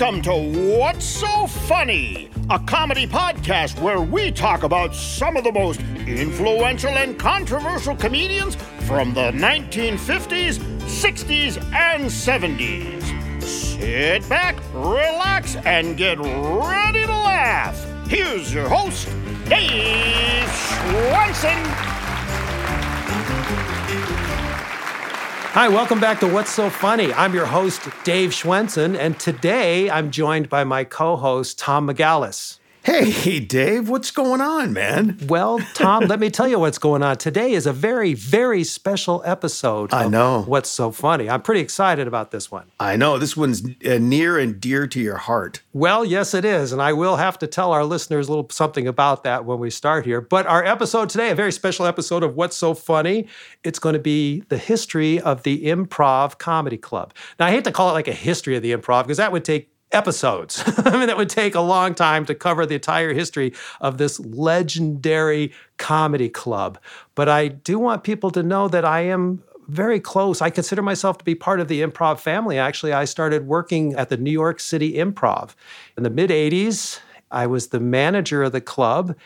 Welcome to What's So Funny, a comedy podcast where we talk about some of the most influential and controversial comedians from the 1950s, 60s, and 70s. Sit back, relax, and get ready to laugh. Here's your host, Dave Schwensen. Hi, welcome back to What's So Funny. I'm your host, Dave Schwensen, and today I'm joined by my co host, Tom McGallis. Hey, Dave, what's going on, man? Well, Tom, let me tell you what's going on. Today is a very, very special episode. I know. What's so funny? I'm pretty excited about this one. I know. This one's uh, near and dear to your heart. Well, yes, it is. And I will have to tell our listeners a little something about that when we start here. But our episode today, a very special episode of What's So Funny, it's going to be the history of the Improv Comedy Club. Now, I hate to call it like a history of the improv because that would take episodes. I mean, that would take a long time to cover the entire history of this legendary comedy club. But I do want people to know that I am very close. I consider myself to be part of the improv family. Actually, I started working at the New York City Improv in the mid 80s. I was the manager of the club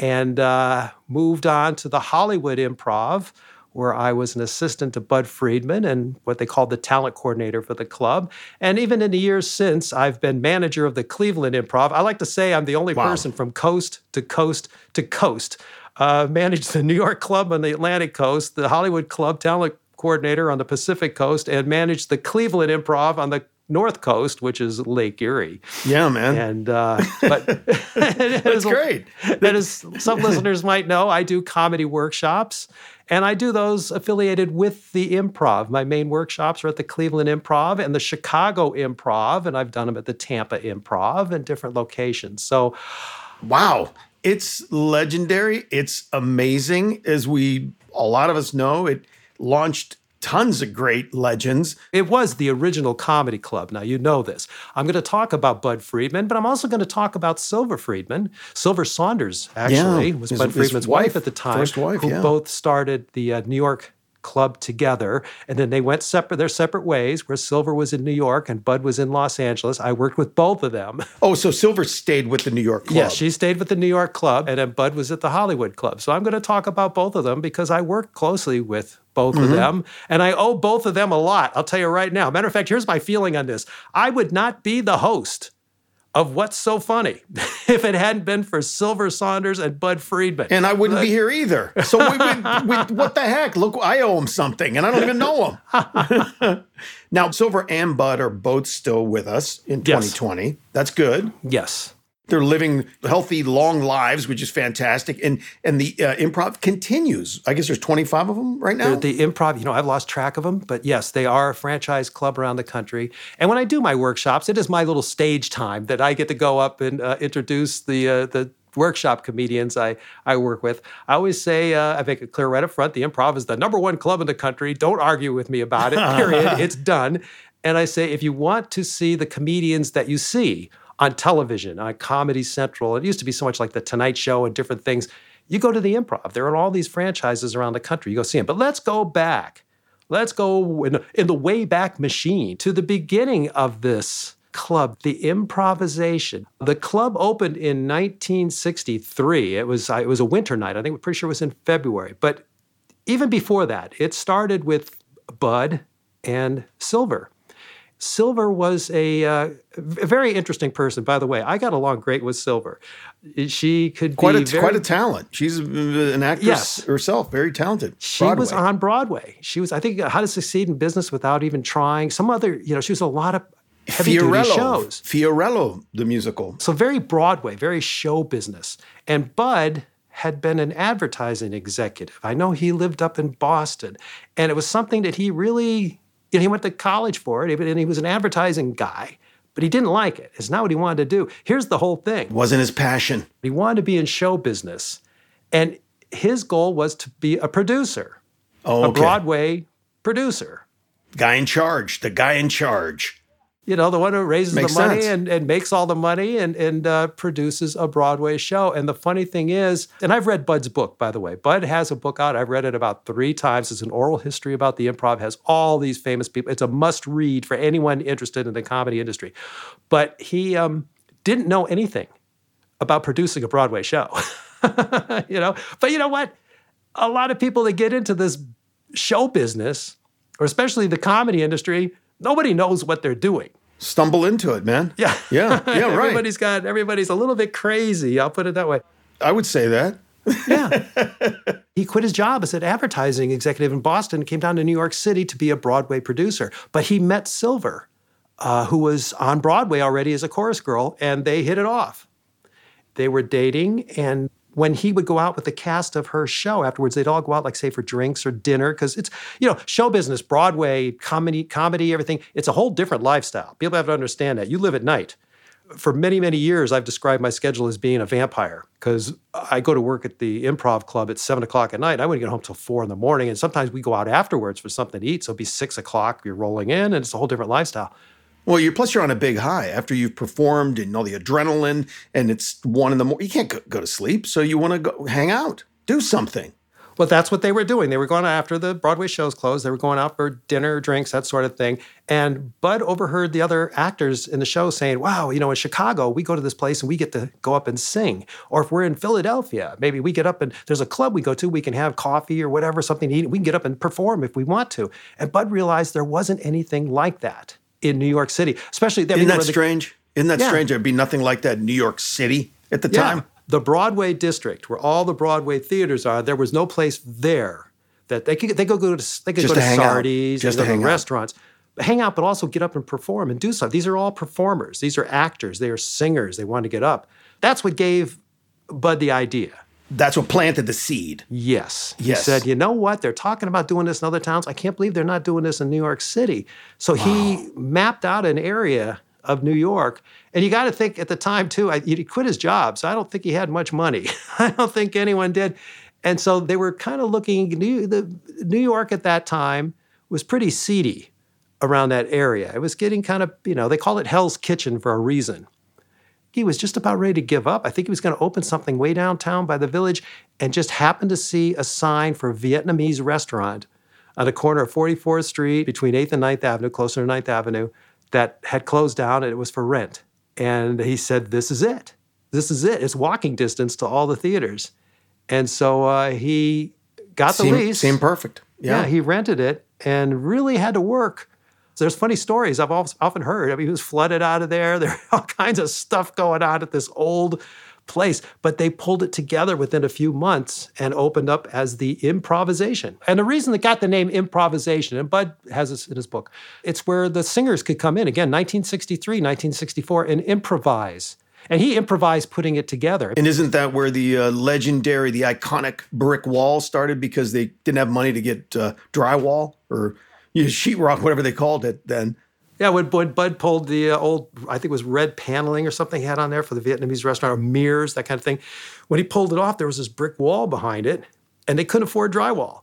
and uh, moved on to the Hollywood Improv where I was an assistant to Budd Friedman and what they called the talent coordinator for the club. And even in the years since, I've been manager of the Cleveland Improv. I like to say I'm the only wow. person from coast to coast to coast. Uh, managed the New York club on the Atlantic coast, the Hollywood club talent coordinator on the Pacific coast, and managed the Cleveland Improv on the North Coast, which is Lake Erie. Yeah, man. And uh, but that's great. That is some listeners might know. I do comedy workshops, and I do those affiliated with the Improv. My main workshops are at the Cleveland Improv and the Chicago Improv, and I've done them at the Tampa Improv and different locations. So, wow, it's legendary. It's amazing, as we a lot of us know. It launched tons of great legends. It was the original comedy club. Now, you know this. I'm going to talk about Budd Friedman, but I'm also going to talk about Silver Friedman. Silver Saunders, actually, yeah, was his, Budd Friedman's wife, wife, at the time, first wife, who yeah. both started the uh, New York club together and then they went separate their separate ways where silver was in new york and Budd was in los angeles. I worked with both of them. Oh so silver stayed with the new york club. Yeah she stayed with the new york club and then budd was at the hollywood club. So i'm going to talk about both of them because i worked closely with both mm-hmm. of them and i owe both of them a lot i'll tell you right now. Matter of fact here's my feeling on this. I would not be the host of What's So Funny if it hadn't been for Silver Saunders and Budd Friedman. And I wouldn't be here either. So we, we, we, what the heck? Look, I owe him something and I don't even know him. now, Silver and Bud are both still with us in 2020. Yes. That's good. Yes. They're living healthy, long lives, which is fantastic. And and the uh, improv continues. I guess there's 25 of them right now. The, the improv, you know, I've lost track of them, but yes, they are a franchise club around the country. And when I do my workshops, it is my little stage time that I get to go up and uh, introduce the uh, the workshop comedians I, I work with. I always say, uh, I make it clear right up front the improv is the number one club in the country. Don't argue with me about it, period. it's done. And I say, if you want to see the comedians that you see on television, on Comedy Central. It used to be so much like The Tonight Show and different things. You go to the improv, there are all these franchises around the country. You go see them. But let's go back. Let's go in, in the way back machine to the beginning of this club, the improvisation. The club opened in 1963. It was uh, it was a winter night. I think we're pretty sure it was in February. But even before that, it started with Budd and Silver. Silver was a, uh, a, very interesting person, by the way. I got along great with Silver. She could quite be a, very, quite a talent. She's an actress yes. herself, very talented. She Broadway. was on Broadway. She was, I think, How to Succeed in Business Without Even Trying. Some other, you know, she was a lot of heavy Fiorello, duty shows. Fiorello, the musical. So very Broadway, very show business. And Budd had been an advertising executive. I know he lived up in Boston, and it was something that he really you know, he went to college for it, and he was an advertising guy, but he didn't like it. It's not what he wanted to do. Here's the whole thing. It Wasn't his passion. He wanted to be in show business, and his goal was to be a producer, oh, okay. a Broadway producer. Guy in charge, the guy in charge. You know, the one who raises Makes the money and, and makes all the money and, and uh, produces a Broadway show. And the funny thing is, and I've read Budd's book, by the way. Budd has a book out. I've read it about three times. It's an oral history about the improv, has all these famous people. It's a must read for anyone interested in the comedy industry. But he um, didn't know anything about producing a Broadway show. you know, but you know what? A lot of people that get into this show business, or especially the comedy industry, nobody knows what they're doing. Stumble into it, man. Yeah. Yeah. Yeah, right. everybody's got everybody's a little bit crazy. I'll put it that way. I would say that. Yeah. he quit his job as an advertising executive in Boston came down to New York City to be a Broadway producer. But he met Silver, uh, who was on Broadway already as a chorus girl, and they hit it off. They were dating, and when he would go out with the cast of her show afterwards, they'd all go out, like say for drinks or dinner, because it's you know show business, Broadway, comedy, comedy, everything. It's a whole different lifestyle. People have to understand that. You live at night. For many many years, I've described my schedule as being a vampire because I go to work at the Improv Club at seven o'clock at night. I wouldn't get home till four in the morning, and sometimes we go out afterwards for something to eat. So it'd be six o'clock. You're rolling in, and it's a whole different lifestyle. Well, you're plus you're on a big high after you've performed and all the adrenaline, and it's one in the morning. You can't go, go to sleep, so you want to go hang out, do something. Well, that's what they were doing. They were going after the Broadway shows closed. They were going out for dinner, drinks, that sort of thing. And Budd overheard the other actors in the show saying, Wow, you know, in Chicago, we go to this place and we get to go up and sing. Or if we're in Philadelphia, maybe we get up and there's a club we go to, we can have coffee or whatever, something to eat. We can get up and perform if we want to. And Budd realized there wasn't anything like that in New York City, especially I mean, Isn't that the- strange? Isn't that Yeah. strange? There'd be nothing like that in New York City at the time. The Broadway district, where all the Broadway theaters are, there was no place there that they could they could go to they could Just go to to hang out. Sardi's Just to to hang out. restaurants. Hang out, but also get up and perform and do stuff. These are all performers. These are actors. They are singers. They want to get up. That's what gave Budd the idea. That's what planted the seed. Yes. He Yes. said, you know what? They're talking about doing this in other towns. I can't believe they're not doing this in New York City. So he mapped out an area of New York. And you got to think at the time, too, I, he quit his job. So I don't think he had much money. I don't think anyone did. And so they were kind of looking, New, the, New York at that time was pretty seedy around that area. It was getting kind of, you know, they call it Hell's Kitchen for a reason he was just about ready to give up. I think he was going to open something way downtown by the village and just happened to see a sign for a Vietnamese restaurant on the corner of 44th Street between 8th and 9th Avenue, closer to 9th Avenue, that had closed down and it was for rent. And he said, This is it. This is it. It's walking distance to all the theaters. And so uh, he got the Seemed, lease. seemed perfect. Yeah. Yeah. he rented it and really had to work. So there's funny stories I've often heard. I mean, he was flooded out of there. There are all kinds of stuff going on at this old place, but they pulled it together within a few months and opened up as the improvisation. And the reason it got the name improvisation, and Budd has this in his book, it's where the singers could come in again, 1963, 1964, and improvise. And he improvised putting it together. and isn't that where the uh, legendary, the iconic brick wall started because they didn't have money to get uh, drywall or you know, sheetrock, whatever they called it then? Yeah, when, when Budd pulled the uh, old, I think it was red paneling or something he had on there for the Vietnamese restaurant, or mirrors, that kind of thing. When he pulled it off, there was this brick wall behind it, and they couldn't afford drywall.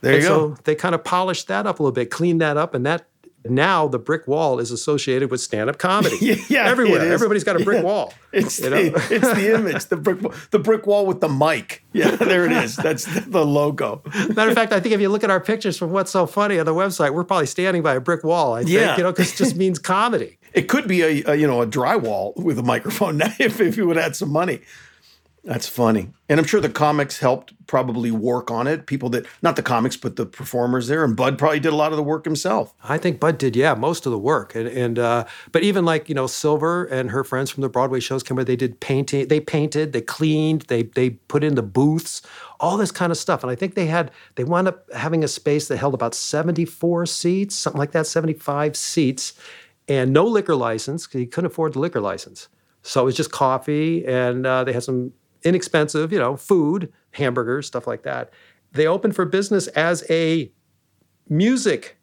There you and go. so they kind of polished that up a little bit, cleaned that up, and that now the brick wall is associated with stand-up comedy. Yeah, everywhere. Everybody's got a brick Yeah. wall. It's you the, know? it's the image, the brick wall, the brick wall with the mic. Yeah, there it is. That's the, the logo. Matter of fact, I think if you look at our pictures from What's So Funny on the website, we're probably standing by a brick wall. I think, Yeah. you know, because it just means comedy. It could be a, a you know a drywall with a microphone now if if you would add some money. That's funny, and I'm sure the comics helped probably work on it. People that not the comics, but the performers there, and Budd probably did a lot of the work himself. I think Budd did, yeah, most of the work, and and uh, but even like you know Silver and her friends from the Broadway shows came where they did painting, they painted, they cleaned, they they put in the booths, all this kind of stuff, and I think they had they wound up having a space that held about seventy four seats, something like that, seventy five seats, and no liquor license because he couldn't afford the liquor license, so it was just coffee, and uh, they had some inexpensive, you know, food, hamburgers, stuff like that. They opened for business as a music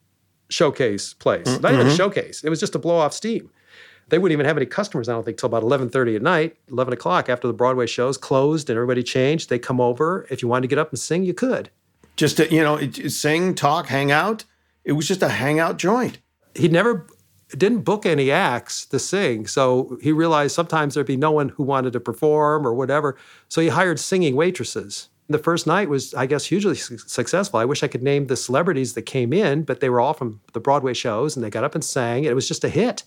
showcase place. Mm, Not even a mm-hmm. showcase. It was just to blow off steam. They wouldn't even have any customers, I don't think, till about 11.30 at night, 11 o'clock after the Broadway shows closed and everybody changed. They come over. If you wanted to get up and sing, you could. Just to you know, sing, talk, hang out. It was just a hangout joint. He'd never didn't book any acts to sing. So he realized sometimes there'd be no one who wanted to perform or whatever. So he hired singing waitresses. The first night was, I guess, hugely su- successful. I wish I could name the celebrities that came in, but they were all from the Broadway shows and they got up and sang. And it was just a hit.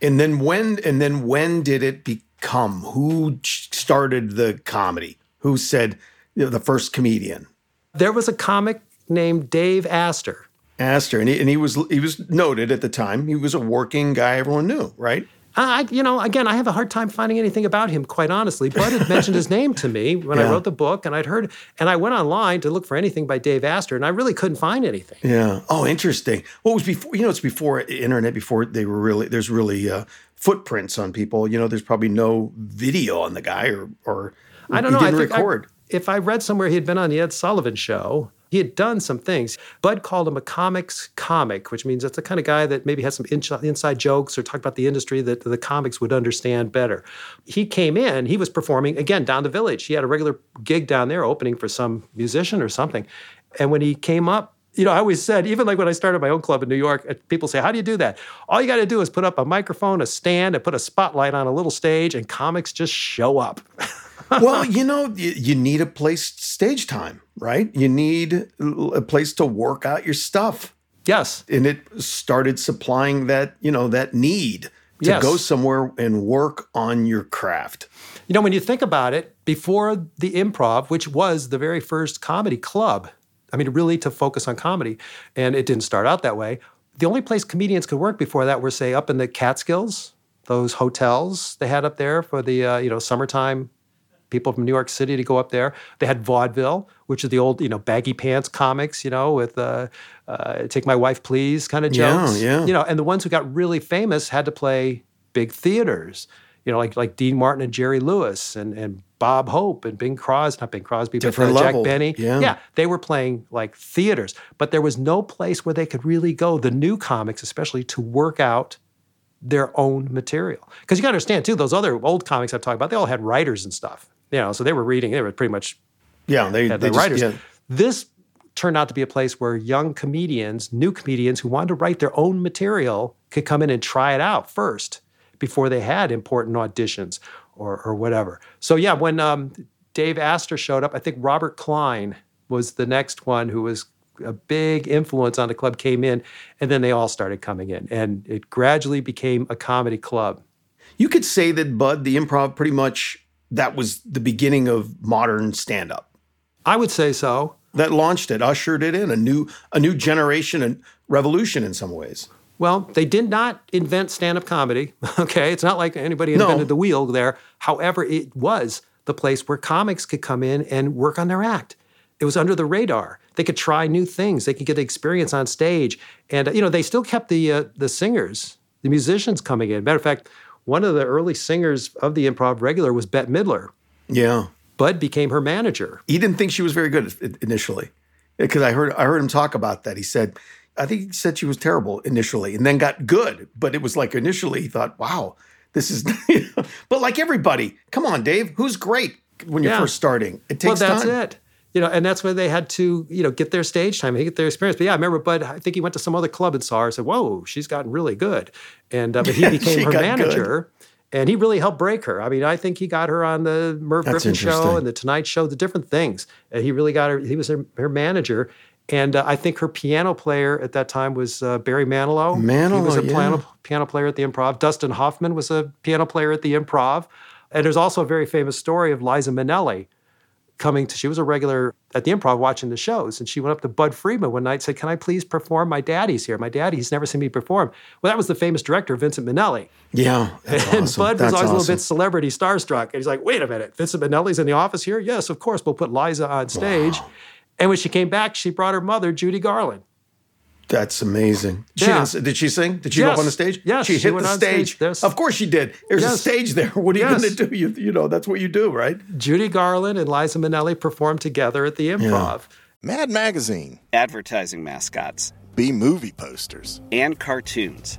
And then when and then when did it become? Who started the comedy? Who said you know, the first comedian? There was a comic named Dave Astor. Astor, and he, and he was he was noted at the time. He was a working guy everyone knew, right? I, you know, again, I have a hard time finding anything about him, quite honestly. Budd had mentioned his name to me when yeah. I wrote the book, and I'd heard, and I went online to look for anything by Dave Astor, and I really couldn't find anything. Yeah. Oh, interesting. Well, it was before, you know, it's before internet, before they were really, there's really uh, footprints on people. You know, there's probably no video on the guy, or, or I don't know. Didn't I record. I, if I read somewhere he had been on the Ed Sullivan show, he had done some things. Budd called him a comics comic, which means that's the kind of guy that maybe has some inside jokes or talked about the industry that the comics would understand better. He came in, he was performing again down the village. He had a regular gig down there opening for some musician or something. And when he came up, you know, I always said, even like when I started my own club in New York, uh, people say, How do you do that? All you got to do is put up a microphone, a stand, and put a spotlight on a little stage, and comics just show up. well, you know, you, you, need a place stage time, right? You need a place to work out your stuff. Yes. And it started supplying that, you know, that need to yes. go somewhere and work on your craft. You know, when you think about it, before the improv, which was the very first comedy club, I mean, really to focus on comedy, and it didn't start out that way. The only place comedians could work before that were, say, up in the Catskills, those hotels they had up there for the uh, you know summertime people from New York City to go up there. They had vaudeville, which is the old, you know, baggy pants comics, you know, with uh, uh, "Take My Wife, Please" kind of jokes. Yeah, yeah. You know, and the ones who got really famous had to play big theaters. You know, like like Dean Martin and Jerry Lewis and and Bob Hope and Bing Crosby, not Bing Crosby, Different but uh. Jack Benny. Yeah. yeah, they were playing like theaters, but there was no place where they could really go. The new comics, especially, to work out their own material. Because you got to understand too, those other old comics I've talked about, they all had writers and stuff you know, so they were reading. They were pretty much yeah, they, had they the just, writers. yeah. This turned out to be a place where young comedians, new comedians who wanted to write their own material could come in and try it out first before they had important auditions or, or whatever. So yeah, when um, Dave Astor showed up, I think Robert Klein was the next one who was a big influence on the club came in, and then they all started coming in, and it gradually became a comedy club. You could say that Budd, the improv, pretty much that was the beginning of modern stand up. I would say so. That launched it, ushered it in a new a new generation and revolution in some ways. Well, they did not invent stand up comedy. Okay. It's not like anybody invented No. the wheel there. However, it was the place where comics could come in and work on their act. It was under the radar. They could try new things. They could get the experience on stage. And, you know, they still kept the, uh, the singers, the musicians coming in. Matter of fact, one of the early singers of the improv regular was Bette Midler. Yeah. Budd became her manager. He didn't think she was very good initially. Because I heard I heard him talk about that. He said, I think he said she was terrible initially and then got good. But it was like initially he thought, wow, this is but like everybody, come on, Dave, who's great when you're Yeah. first starting? It takes well, that's time. it. You know, and that's where they had to, you know, get their stage time, get their experience. But yeah, I remember Budd. I think he went to some other club and saw her. and Said, "Whoa, she's gotten really good," and uh, but he became her manager, and he really helped break her. I mean, I think he got her on the Merv That's Griffin show and the Tonight Show, the different things. And he really got her. He was her, her manager. And uh, I think her piano player at that time was uh, Barry Manilow. Manilow, he was a yeah. piano, piano player at the Improv. Dustin Hoffman was a piano player at the Improv. And there's also a very famous story of Liza Minnelli, coming to she was a regular at the improv watching the shows and she went up to budd friedman one night and said can i please perform? My daddy's here. My daddy he's never seen me perform. Well that was the famous director vincent minnelli. Yeah. And awesome. budd was That's always a little bit celebrity starstruck and he's like wait a minute vincent minnelli's in the office here? Yes of course we'll put liza on stage. And when she came back she brought her mother judy garland That's amazing. She Yeah. didn't, did she sing? Did she go up on the stage? Yes, She she hit the stage. stage. There's- of course she did. There's a stage there. What are you Yes. going to do? You, you know, that's what you do, right? judy garland and liza minnelli performed together at the improv Mad Magazine, advertising mascots, B movie posters. and cartoons.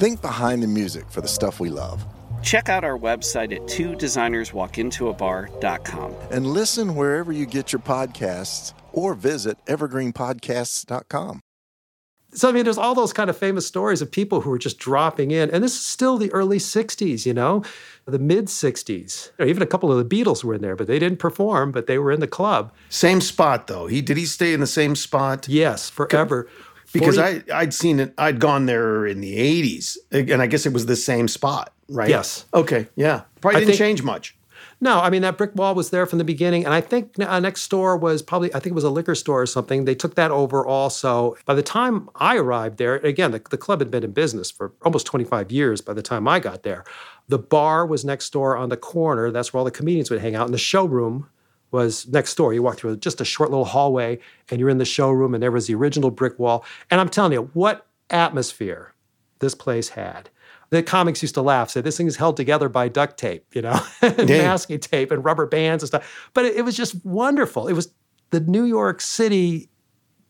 Think behind the music for the stuff we love. Check out our website at two designerswalkintoabar.com. And listen wherever you get your podcasts or visit evergreenpodcasts.com. So, I mean, there's all those kind of famous stories of people who were just dropping in. And this is still the early 60s, you know, the mid 60s. Even a couple of the Beatles were in there, but they didn't perform, but they were in the club. Same spot, though. He Did he stay in the same spot? Yes, forever. Because 40, I, I'd seen it, I'd gone there in the 80s, and I guess it was the same spot right? Yes. Okay. Yeah. Probably I didn't think, change much. No, I mean that brick wall was there from the beginning, and I think uh, next door was probably I think it was a liquor store or something. They took that over also. By the time I arrived there, again the, the club had been in business for almost 25 years. By the time I got there, the bar was next door on the corner. That's where all the comedians would hang out, and the showroom was next door. You walk through just a short little hallway, and you're in the showroom, and there was the original brick wall. And I'm telling you, what atmosphere this place had the comics used to laugh, say this thing is held together by duct tape, you know, and masking tape and rubber bands and stuff. But it, it was just wonderful. It was the New York City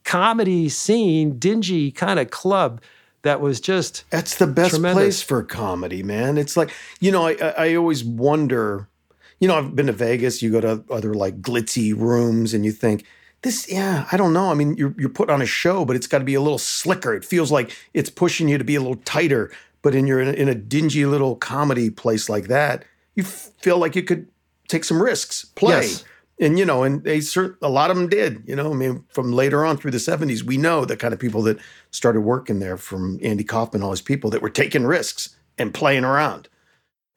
comedy scene, dingy kind of club that was just that's the best tremendous. place for comedy man it's like you know I, I always wonder you know i've been to vegas you go to other like glitzy rooms and you think this yeah i don't know i mean you're, you're put on a show but it's got to be a little slicker it feels like it's pushing you to be a little tighter but in your in a dingy little comedy place like that, you feel like you could take some risks, play. Yes. And you know, and they cert- a lot of them did. You know, I mean, from later on through the '70s, we know the kind of people that started working there, from Andy Kaufman, all his people that were taking risks and playing around.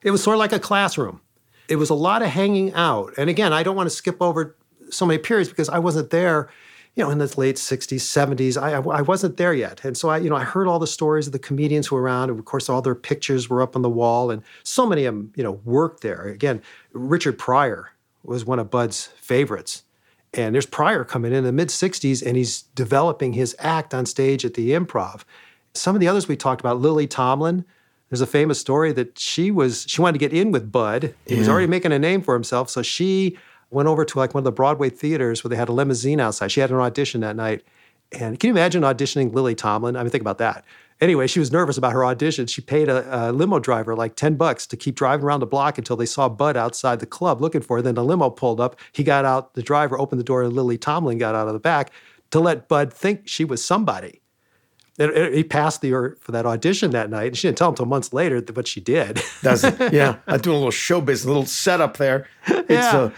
It was sort of like a classroom. It was a lot of hanging out. And again, I don't want to skip over so many periods because I wasn't there you know, in the late 60s, 70s. I, I wasn't there yet. And so I, you know, I heard all the stories of the comedians who were around. And of course, all their pictures were up on the wall. And so many of them, you know, worked there. Again, Richard Pryor was one of Budd's favorites. And there's Pryor coming in, in the mid 60s, and he's developing his act on stage at the improv. Some of the others we talked about, Lily Tomlin, there's a famous story that she was she wanted to get in with Budd. He yeah. was already making a name for himself, so she went over to like one of the Broadway theaters where they had a limousine outside. She had an audition that night. And can you imagine auditioning Lily Tomlin? I mean, think about that. Anyway, she was nervous about her audition. She paid a, a, limo driver like 10 bucks to keep driving around the block until they saw Budd outside the club looking for her. Then the limo pulled up. He got out, the driver opened the door, and Lily Tomlin got out of the back to let Budd think she was somebody. He passed the for that audition that night. And she didn't tell him until months later, but she did. Does it? Yeah. I'm doing a little showbiz, a little setup there. It's yeah. Uh,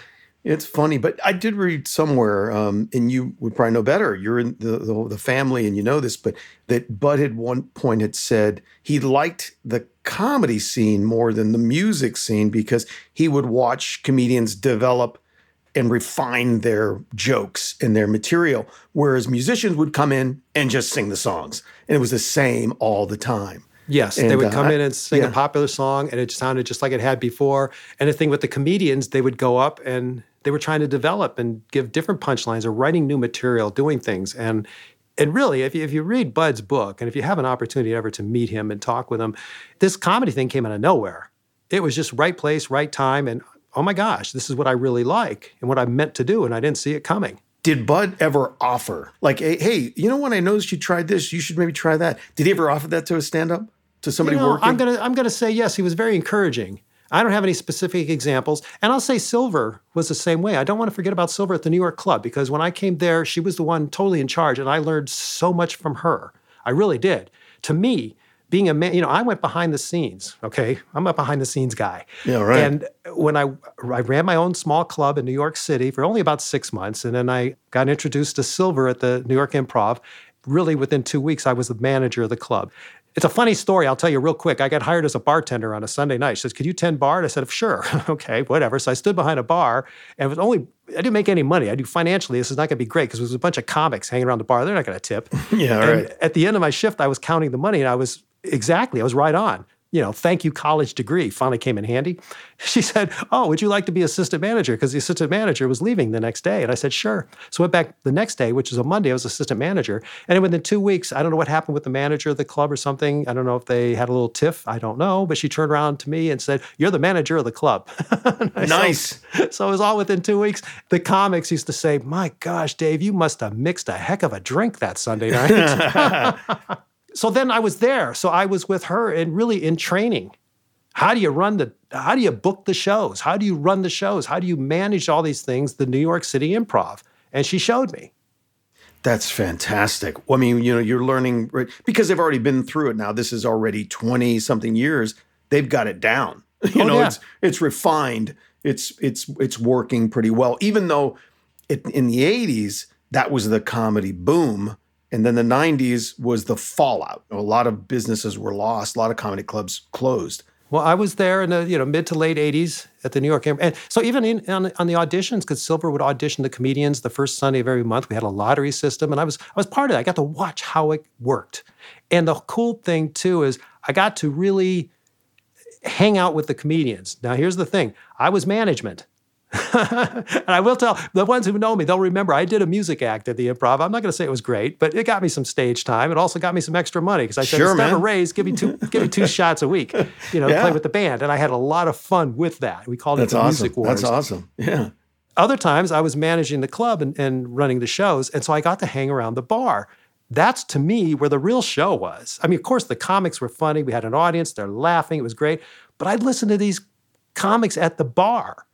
it's funny, but I did read somewhere, um, and you would probably know better. You're in the, the, the family, and you know this, but that Budd at one point had said he liked the comedy scene more than the music scene because he would watch comedians develop and refine their jokes and their material, whereas musicians would come in and just sing the songs, and it was the same all the time. Yes, and, they would come uh, in and sing yeah. a popular song, and it sounded just like it had before. And the thing with the comedians, they would go up and they were trying to develop and give different punchlines or writing new material, doing things. And and really, if you, if you read Budd's book, and if you have an opportunity ever to meet him and talk with him, this comedy thing came out of nowhere. It was just right place, right time, and oh my gosh, this is what I really like and what I meant to do, and I didn't see it coming. Did Budd ever offer, like, hey, you know what? I noticed you tried this. You should maybe try that. Did he ever offer that to a stand-up to somebody you know, working? I'm gonna I'm gonna say yes. He was very encouraging. I don't have any specific examples. And I'll say Silver was the same way. I don't want to forget about Silver at the New York Club because when I came there, she was the one totally in charge, and I learned so much from her. I really did. To me, being a man, you know, I went behind the scenes. Okay, I'm a behind the scenes guy. Yeah, right. And when I I ran my own small club in New York City for only about six months, and then I got introduced to Silver at the New York Improv. Really, within two weeks, I was the manager of the club. It's a funny story. I'll tell you real quick. I got hired as a bartender on a Sunday night. She says, "Could you tend bar?" And I said, "Sure." okay, whatever. So I stood behind a bar, and it was only I didn't make any money. I do financially. This is not going to be great because there was a bunch of comics hanging around the bar. They're not going to tip. yeah, right. At the end of my shift, I was counting the money, and I was exactly. I was right on. you know, thank you college degree finally came in handy. She said, Oh, would you like to be assistant manager? Because the assistant manager was leaving the next day. And I said, Sure. So I went back the next day, which was a Monday, I was assistant manager. And within two weeks, I don't know what happened with the manager of the club or something. I don't know if they had a little tiff. I don't know. But she turned around to me and said, You're the manager of the club. nice. So, so it was all within two weeks. The comics used to say, My gosh, Dave, you must have mixed a heck of a drink that Sunday night. so then I was there. So I was with her and really in training. How do you run the how do you book the shows? How do you run the shows? How do you manage all these things, the New York City improv? And she showed me. That's fantastic. I mean, you know, you're learning right, because they've already been through it now. This is already 20 something years. They've got it down. You Oh, know, yeah. it's it's refined. It's it's it's working pretty well. Even though it, in the 80s that was the comedy boom and then the 90s was the fallout. A lot of businesses were lost, a lot of comedy clubs closed. Well, I was there in the you know mid to late '80s at the New York Improv, and so even in, on, on the auditions, because Silver would audition the comedians the first Sunday of every month. We had a lottery system, and I was I was part of that. I got to watch how it worked, and the cool thing too is I got to really hang out with the comedians. Now, here's the thing: I was management. and I will tell the ones who know me, they'll remember I did a music act at the improv. I'm not going to say it was great, but it got me some stage time. It also got me some extra money because I said, Sure, instead of a raise, give me two, give me two shots a week, you know, to Yeah. play with the band. And I had a lot of fun with that. We called That's it the awesome. Music Wars. That's awesome. Yeah. Other times I was managing the club and, and running the shows. And so I got to hang around the bar. That's to me where the real show was. I mean, of course, the comics were funny. We had an audience, they're laughing, it was great. But I'd listen to these comics at the bar,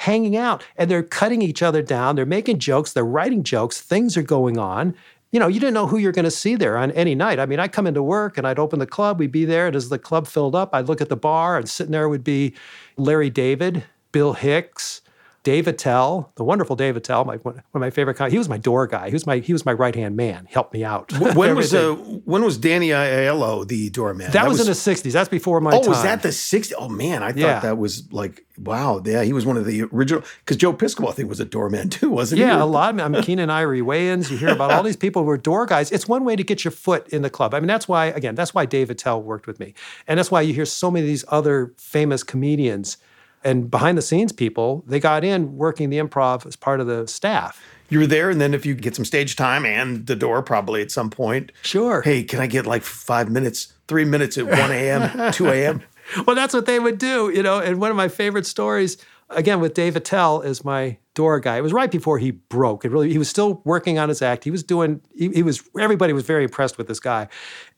hanging out, and they're cutting each other down. They're making jokes, they're writing jokes, things are going on. You know, you didn't know who you're going to see there on any night. I mean, I'd come into work and I'd open the club, we'd be there, and as the club filled up, I'd look at the bar, and sitting there would be Larry David, Bill Hicks, Dave Attell, the wonderful Dave Attell, my, one of my favorite. He was my door guy. He was my he was my right hand man. He helped me out. When was uh, when was Danny Aiello the doorman? that, was, in the '60s. That's before my Oh, time. was that the 60s? Oh man, I thought Yeah. that was like wow. Yeah, he was one of the original because Joe Piscopo I think was a doorman too, wasn't he? Yeah, a lot. Of I mean, Keenen Ivory Wayans. You hear about all these people who were door guys. It's one way to get your foot in the club. I mean, that's why, again, that's why Dave Attell worked with me. And that's why you hear so many of these other famous comedians and behind the scenes people, they got in working the improv as part of the staff. You were there, and then if you get some stage time and the door probably at some point. Sure. Hey, can I get like five minutes, three minutes at 1 a.m., 2 a.m.? well, that's what they would do, you know. And one of my favorite stories, again, with Dave Attell as my door guy. It was right before he broke. It really, he was still working on his act. He was doing. He, he was. Everybody was very impressed with this guy.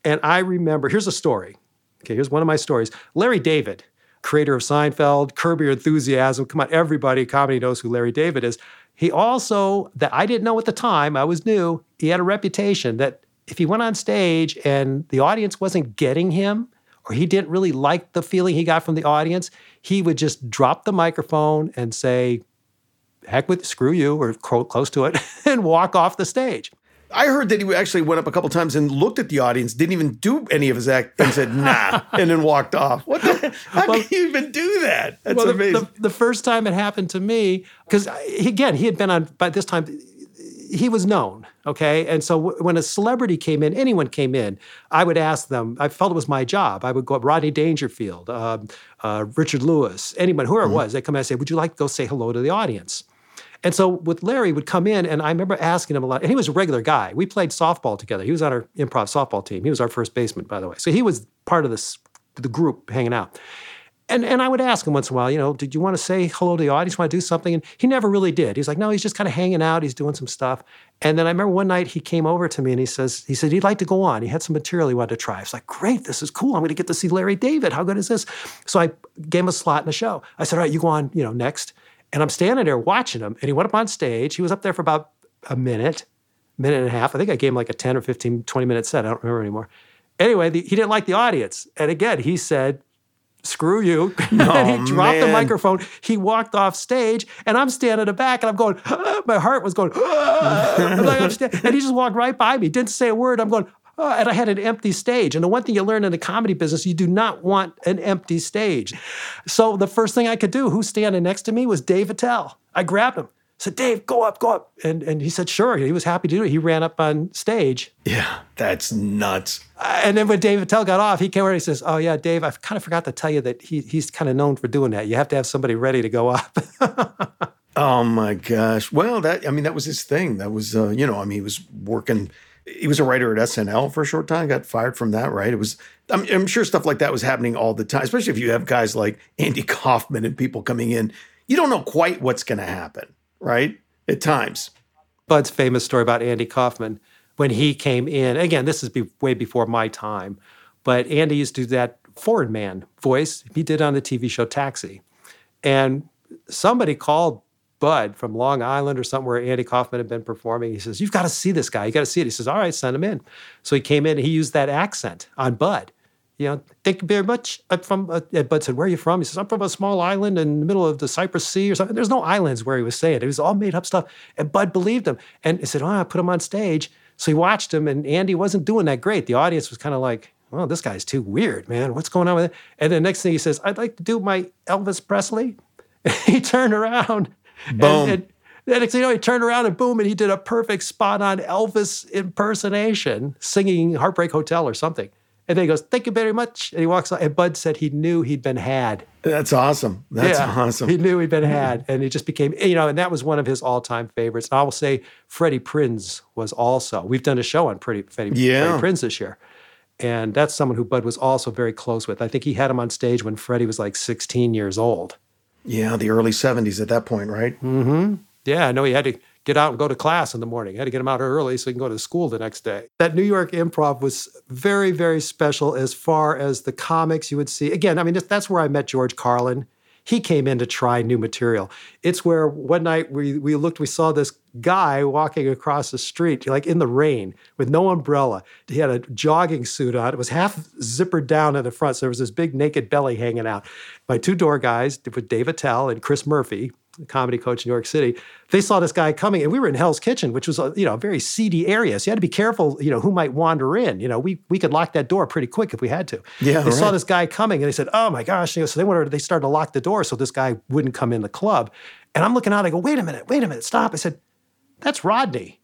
And I remember. Here's a story. Okay, here's one of my stories. Larry David, creator of Seinfeld, Curb Your Enthusiasm. Come on, everybody, comedy knows who Larry David is. He also, that I didn't know at the time, I was new. He had a reputation that if he went on stage and the audience wasn't getting him, or he didn't really like the feeling he got from the audience, he would just drop the microphone and say, heck with screw you, or clo- close to it, and walk off the stage. I heard that he actually went up a couple times and looked at the audience, didn't even do any of his act, and said nah, and then walked off. What the? How Well- can you even do that? That's Well, the- amazing. The, the first time it happened to me, because again, he had been on, by this time, he was known, okay? And so w- when a celebrity came in, anyone came in, I would ask them, I felt it was my job. I would go up, Rodney Dangerfield, um, uh, Richard Lewis, anyone, whoever Mm-hmm. it was, they'd come in and say, Would you like to go say hello to the audience? And so with Larry would come in, and I remember asking him a lot. And he was a regular guy. We played softball together. He was on our improv softball team. He was our first baseman, by the way. So he was part of this the group hanging out. And and I would ask him once in a while, you know, did you want to say hello to the audience? Want to do something? And he never really did. He's like, no, he's just kind of hanging out. He's doing some stuff. And then I remember one night he came over to me and he says, he said he'd like to go on. He had some material he wanted to try. I was like, great, this is cool. I'm going to get to see Larry David. How good is this? So I gave him a slot in the show. I said, all right, you go on, you know, next. And I'm standing there watching him. And he went up on stage. He was up there for about a minute, minute and a half. I think I gave him like a 10 or 15, 20 minute set. I don't remember anymore. Anyway, the, he didn't like the audience. And again, he said, screw you. and he dropped the microphone. He walked off stage, and I'm standing in the back, and I'm going, my heart was going, I'm like, I'm and he just walked right by me, didn't say a word. I'm going, "Ah," and I had an empty stage. And the one thing you learn in the comedy business, you do not want an empty stage. So the first thing I could do, who's standing next to me, was Dave Attell. I grabbed him. said, Dave, go up, go up. And, and he said, sure. He was happy to do it. He ran up on stage. Yeah, that's nuts. Uh, and then when Dave Attell got off, he came over and he says, Oh, yeah, Dave, I kind of forgot to tell you that he, he's kind of known for doing that. You have to have somebody ready to go up. oh, my gosh. Well, that, I mean, that was his thing. That was, uh, you know, I mean, he was working, he was a writer at SNL for a short time, got fired from that, right? It was, I'm, I'm sure stuff like that was happening all the time, especially if you have guys like Andy Kaufman and people coming in. You don't know quite what's going to happen right? At times. Budd's famous story about Andy Kaufman when he came in. Again, this is be, way before my time, but Andy used to do that foreign man voice he did on the TV show Taxi. And somebody called Budd from Long Island or somewhere Andy Kaufman had been performing. He says, You've got to see this guy. You got to see it. He says, All right, send him in. So he came in and he used that accent on Budd you know, thank you very much. I'm from, uh, Budd said, where are you from? He says, I'm from a small island in the middle of the Cyprus Sea or something. There's no islands where he was saying it. It was all made up stuff. And Budd believed him. And he said, oh, I put him on stage. So he watched him and Andy wasn't doing that great. The audience was kind of like, well, this guy's too weird, man. What's going on with it? And then next thing he says, I'd like to do my Elvis Presley. he turned around. Boom. And, and, and you know, he turned around and boom, and he did a perfect spot on Elvis impersonation, singing Heartbreak Hotel or something. And then he goes, "Thank you very much." And he walks out. And Budd said he knew he'd been had. That's awesome. That's yeah, awesome. He knew he'd been had, and he just became, you know, and that was one of his all-time favorites. And I will say, Freddie Prinze was also. We've done a show on Freddie, Freddie, yeah. Freddie Prinze this year, and that's someone who Budd was also very close with. I think he had him on stage when Freddie was like 16 years old. Yeah, the early 70s at that point, right? Mm-hmm. Yeah, I know he had to get out and go to class in the morning. Had to get him out early so he can go to school the next day. That New York improv was very, very special as far as the comics you would see. Again, I mean, that's where I met George Carlin. He came in to try new material. It's where one night we, we looked, we saw this guy walking across the street, like in the rain, with no umbrella. He had a jogging suit on. It was half zippered down in the front, so there was this big naked belly hanging out. My two door guys, with Dave Attell and Chris Murphy, comedy coach in New York City, they saw this guy coming, and we were in Hell's Kitchen, which was a you know a very seedy area. So you had to be careful, you know, who might wander in. You know, we we could lock that door pretty quick if we had to. Yeah, they right. saw this guy coming, and they said, "Oh my gosh!" You know, so they wanted they started to lock the door so this guy wouldn't come in the club. And I'm looking out. I go, "Wait a minute! Wait a minute! Stop!" I said, "That's Rodney."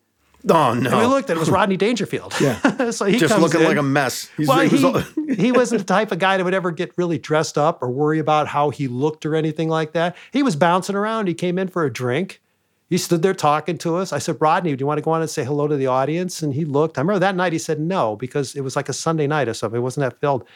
Oh no! And we looked, and it was Rodney Dangerfield. Yeah, so he just looking in. like a mess. He's, well, he, was all... he wasn't the type of guy that would ever get really dressed up or worry about how he looked or anything like that. He was bouncing around. He came in for a drink. He stood there talking to us. I said, Rodney, do you want to go on and say hello to the audience? And he looked. I remember that night he said no because it was like a Sunday night or something. It wasn't that filled.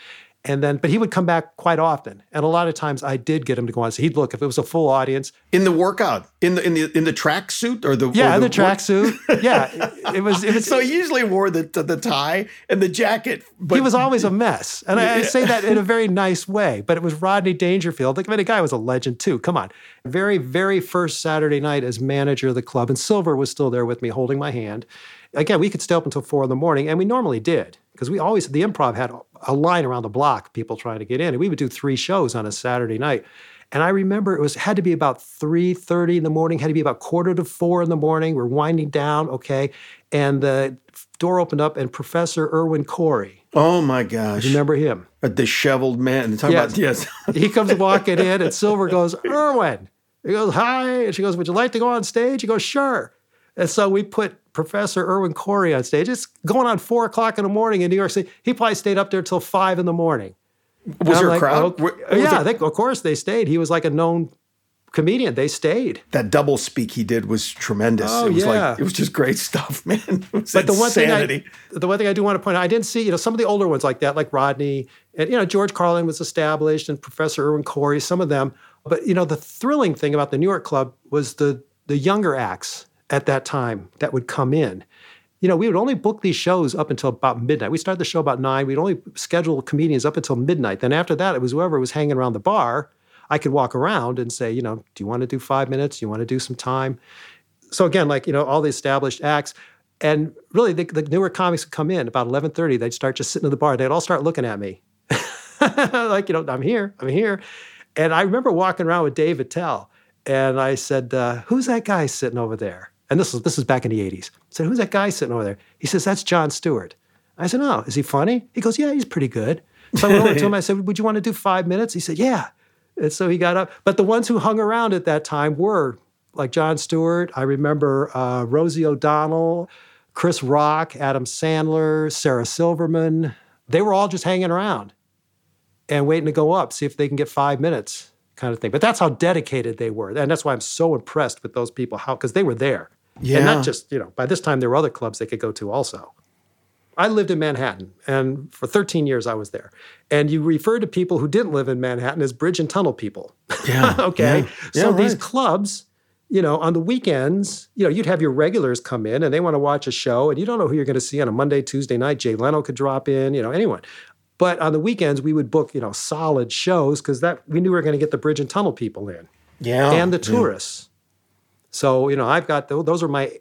And then, but he would come back quite often, and a lot of times I did get him to go on. So he'd look if it was a full audience in the workout, in the in the in the track suit or the yeah, or the, the track suit. yeah, it was. It was. So he usually wore the the tie and the jacket. But he was always a mess, and I, I say that in a very nice way. But it was Rodney Dangerfield. Like, I mean, the guy was a legend too. Come on, very very first Saturday night as manager of the club, and Silver was still there with me, holding my hand. Again, we could stay up until four in the morning, and we normally did because we always the improv had a line around the block, people trying to get in, and we would do three shows on a Saturday night. And I remember it was had to be about 3:30 in the morning, had to be about quarter to four in the morning. We're winding down, okay. And the door opened up and Professor Irwin Corey. Oh my gosh. Remember him? A disheveled man. Talking yes. About, yes. he comes walking in and Silver goes, Irwin. He goes, Hi. And she goes, Would you like to go on stage? He goes, Sure. And so we put Professor Irwin Corey on stage. It's going on four o'clock in the morning in New York City. He probably stayed up there till five in the morning. Was there a crowd? Oh, yeah, there... I think of course they stayed. He was like a known comedian. They stayed. That double speak he did was tremendous. Oh, it was yeah. like it was just great stuff, man. but the one thing I, the one thing I do want to point out, I didn't see, you know, some of the older ones like that, like Rodney, and you know, George Carlin was established and Professor Irwin Corey, some of them. But you know, the thrilling thing about the New York Club was the the younger acts at that time that would come in. You know, we would only book these shows up until about midnight. We started the show about nine. We'd only schedule comedians up until midnight. Then after that, it was whoever was hanging around the bar. I could walk around and say, you know, do you want to do five minutes? Do you want to do some time? So again, like you know, all the established acts, and really the, the newer comics would come in about eleven thirty. They'd start just sitting in the bar. They'd all start looking at me, like you know, I'm here, I'm here. And I remember walking around with Dave Attell, and I said, uh, "Who's that guy sitting over there?" And this is this is back in the 80s. I said, Who's that guy sitting over there? He says, That's Jon Stewart. I said, Oh, is he funny? He goes, Yeah, he's pretty good. So I went over to him. I said, Would you want to do five minutes? He said, Yeah. And so he got up. But the ones who hung around at that time were like Jon Stewart. I remember uh, Rosie O'Donnell, Chris Rock, Adam Sandler, Sarah Silverman. They were all just hanging around and waiting to go up, see if they can get five minutes, kind of thing. But that's how dedicated they were, and that's why I'm so impressed with those people. How because they were there, Yeah. and not just you know. By this time, there were other clubs they could go to also. I lived in Manhattan, and for 13 years I was there. And you refer to people who didn't live in Manhattan as bridge and tunnel people. Yeah. okay. Yeah. So Yeah, these right. clubs, you know, on the weekends, you know, you'd have your regulars come in and they want to watch a show, and you don't know who you're going to see on a Monday, Tuesday night. Jay Leno could drop in, you know, anyone. But on the weekends, we would book, you know, solid shows because that we knew we were going to get the bridge and tunnel people in Yeah. and the tourists. So you know, I've got those are my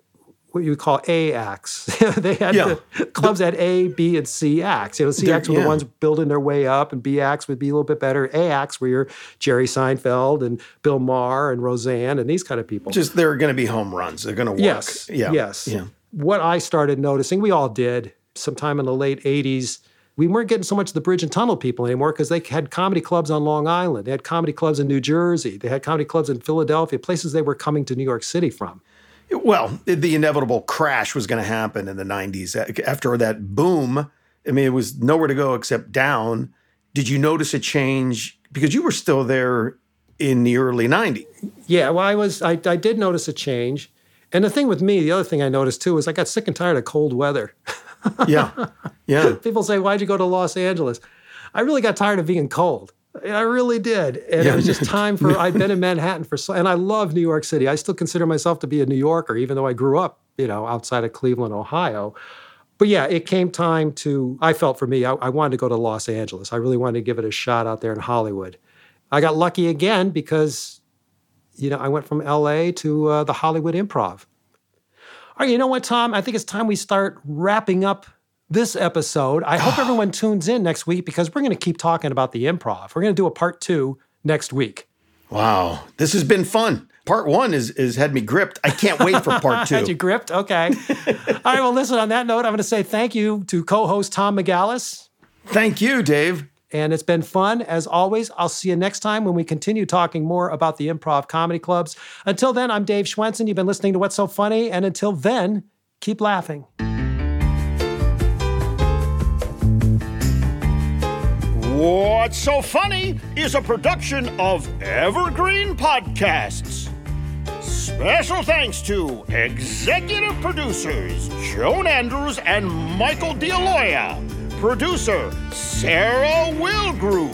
what you would call A acts. they had Yeah. the clubs had A, B, and C acts. You know, C They're- acts were the ones building their way up, and B acts would be a little bit better. A acts were your Jerry Seinfeld and Bill Maher and Roseanne and these kind of people. Just they're going to be home runs. They're going to work. Yes. Yeah. Yes. Yeah. What I started noticing, we all did sometime in the late 80s, we weren't getting so much the bridge and tunnel people anymore because they had comedy clubs on Long Island. They had comedy clubs in New Jersey. They had comedy clubs in Philadelphia, places they were coming to New York City from. Well, the inevitable crash was going to happen in the 90s. After that boom, I mean, it was nowhere to go except down. Did you notice a change? Because you were still there in the early 90s. Yeah, well, I was, I, I did notice a change. And the thing with me, the other thing I noticed too, is I got sick and tired of cold weather. Yeah. Yeah. People say, why'd you go to Los Angeles? I really got tired of being cold. I really did. And Yeah. it was just time for, I'd been in Manhattan for so, and I love New York City. I still consider myself to be a New Yorker, even though I grew up, you know, outside of Cleveland, Ohio. But yeah, it came time to, I felt for me, I, I wanted to go to Los Angeles. I really wanted to give it a shot out there in Hollywood. I got lucky again because, you know, I went from LA to uh, the Hollywood Improv. All right, you know what, Tom? I think it's time we start wrapping up this episode. I hope everyone tunes in next week because we're going to keep talking about the improv. We're going to do a part two next week. Wow. This has been fun. Part one is, is had me gripped. I can't wait for part two. Had you gripped? Okay. All right, well, listen, on that note, I'm going to say thank you to co host Tom McGallis. Thank you, Dave. And it's been fun. As always, I'll see you next time when we continue talking more about the improv comedy clubs. Until then, I'm Dave Schwensen. You've been listening to What's So Funny. And until then, keep laughing. What's So Funny is a production of Evergreen Podcasts. Special thanks to executive producers Joan Andrews and Michael DeAloia, producer Sarah Wilgroup,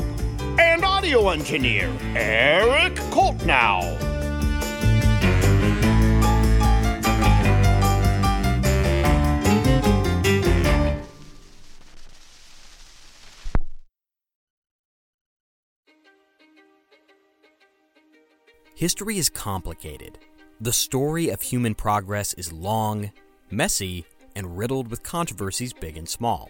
and audio engineer Eric Koltnow. History is complicated. The story of human progress is long, messy, and riddled with controversies big and small.